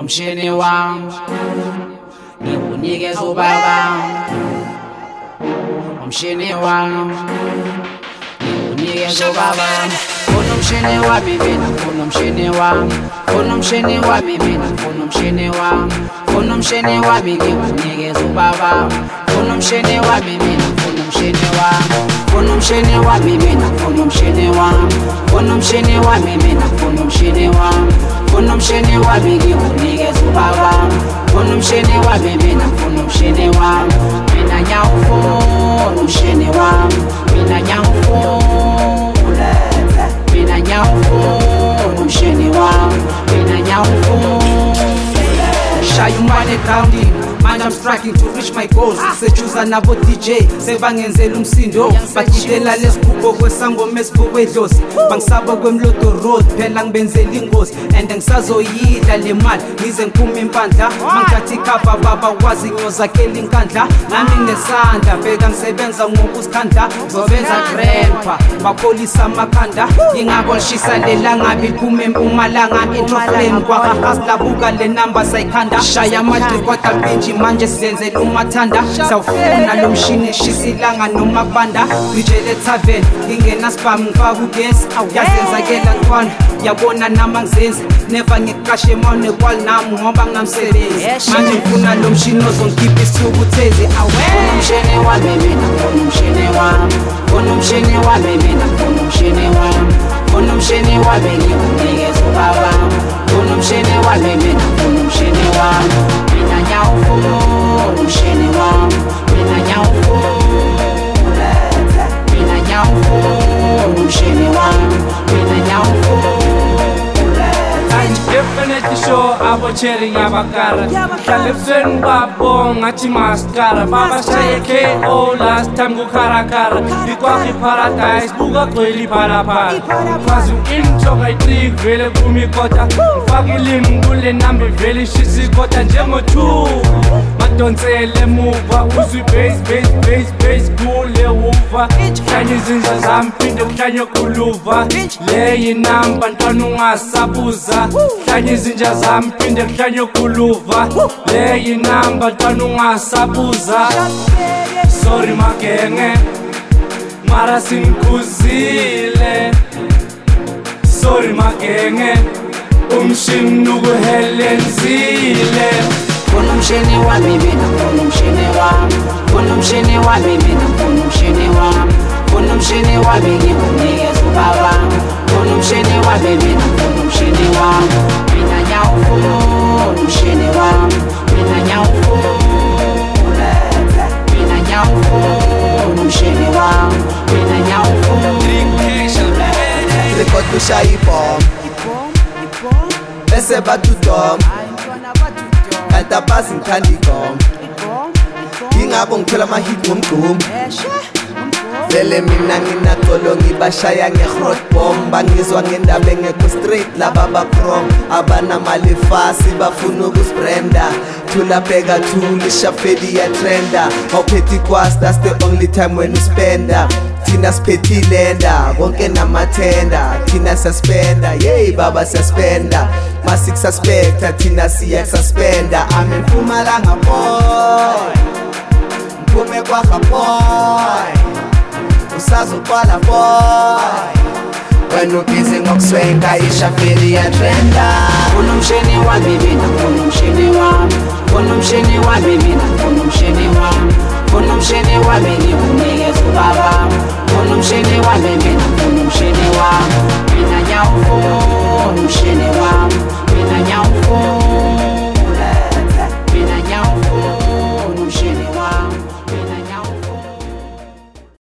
umshini wami ngikunikeza ubaba. Umshini wami ngikunikeza ubaba. Funa umshini wami mina funa umshini wami funa umshini wami mina funa umshini wami funa umshini wami ngikunikeza ubaba. Funa umshini wami mina funa umshini wami funa umshini wami mina funa umshini wami funa umshini wami mina funa umshini wami funa umshini wami ngikunikeza ubaba funa umshini wami mina funa umshini wami mina nyawufuna umshini wami mina nyawufuna mina nyawufuna umshini wami mina nyawufuna shaya umbane grounding manje I'm striking to reach my goals. Sejuza nabo DJ sebangenzela umsindo. Bagidela lesigubho kwesangoma esibukwe edlozi bangisaba kwemlodo road phela ngibenzela ingozi. And ngisazoyidla le mali ngize ngiphume impandla. Mangithatha ikhava baba wazi ngiyozakhela inkandla. Nami nginesandla bheka ngisebenza ngokusikhandla zobenza grandpa bapholisa amakhanda. Ingabo lishisa lelangabi liphume empumalanga Introflame kwakahasla buka le namba sayikhanda. Shaya amadikwata benji manje siyenzela umathanda sawufuna lo mshini shisa ilanga noma kubanda. Ngijele tavern ngingena spam ngifaka ugesi yazenzakela ntwana yabona nama ngizenzi never ngiqashe mawune kwali nami ngoba nginamsebenzi manje ngifuna lo mshini ozongikhipha isithukuthezi Funa umshini wami mina umshini wami. Umshini wami mina umshini wami. Umshini wami ngikunikeza ubaba. Umshini wami mina umshini wami abotsheri ngiyabakara hlale ebusweni babonga athi masikara. Babashaye ko last time kukharakara. Ikwakho iparadise bukagcwele iphalaphala kwazi inhloka itrik vele kum ikota ngifake ilimi kule namba ivele ishisa ikota njengo-two madonsele emuva uzwe ibase base base base kule uva. Hlanye izinja zami phinde kuhlanye kuluva. Leyi namba ntwana ungasabuza. Hlanye izinja zami phinde kuhlanye kuluva. Leyi namba ntwana ungasabuza. Sorry magenge mara singikuzile sorry magenge umshini ukuhelenzile mshini wa bibi na mkono mshini wa mkono mshini wa bibi na mkono mshini wa mkono mshini wa bibi ni Yesu Baba mkono mshini wa bibi na mkono mshini wa. Mina nyaufu mshini wa. Mina nyaufu ulete mina nyaufu mshini wa. Mina nyaufu rekodi tushaipo Ese batutom batudom kanti abazi ngithanda igoma ingabo ngithola amahit ngomgqumi vele mina nginacolo ngibashaya nge-hotbom bangizwa ngendaba engekho straight laba bacrom abanamali fasi bafuna thulabheka thula ishafeli yatrenda awuphethe ikwas that's the only time when uspenda thina siphethilenda konke namathenda thina siyaspenda yeyi baba siyaspenda masikusaspektha thina siyakusaspenda ami mpumalanga boy mphume kwaha boy usazokwala boy. Wenu bizi ngokuswenga ishafiri ya trenda kuna mshini wa bibi na kuna mshini wa kuna mshini wa bibi mshene wa lembena mfunu mshene wa mina nyaufu mshene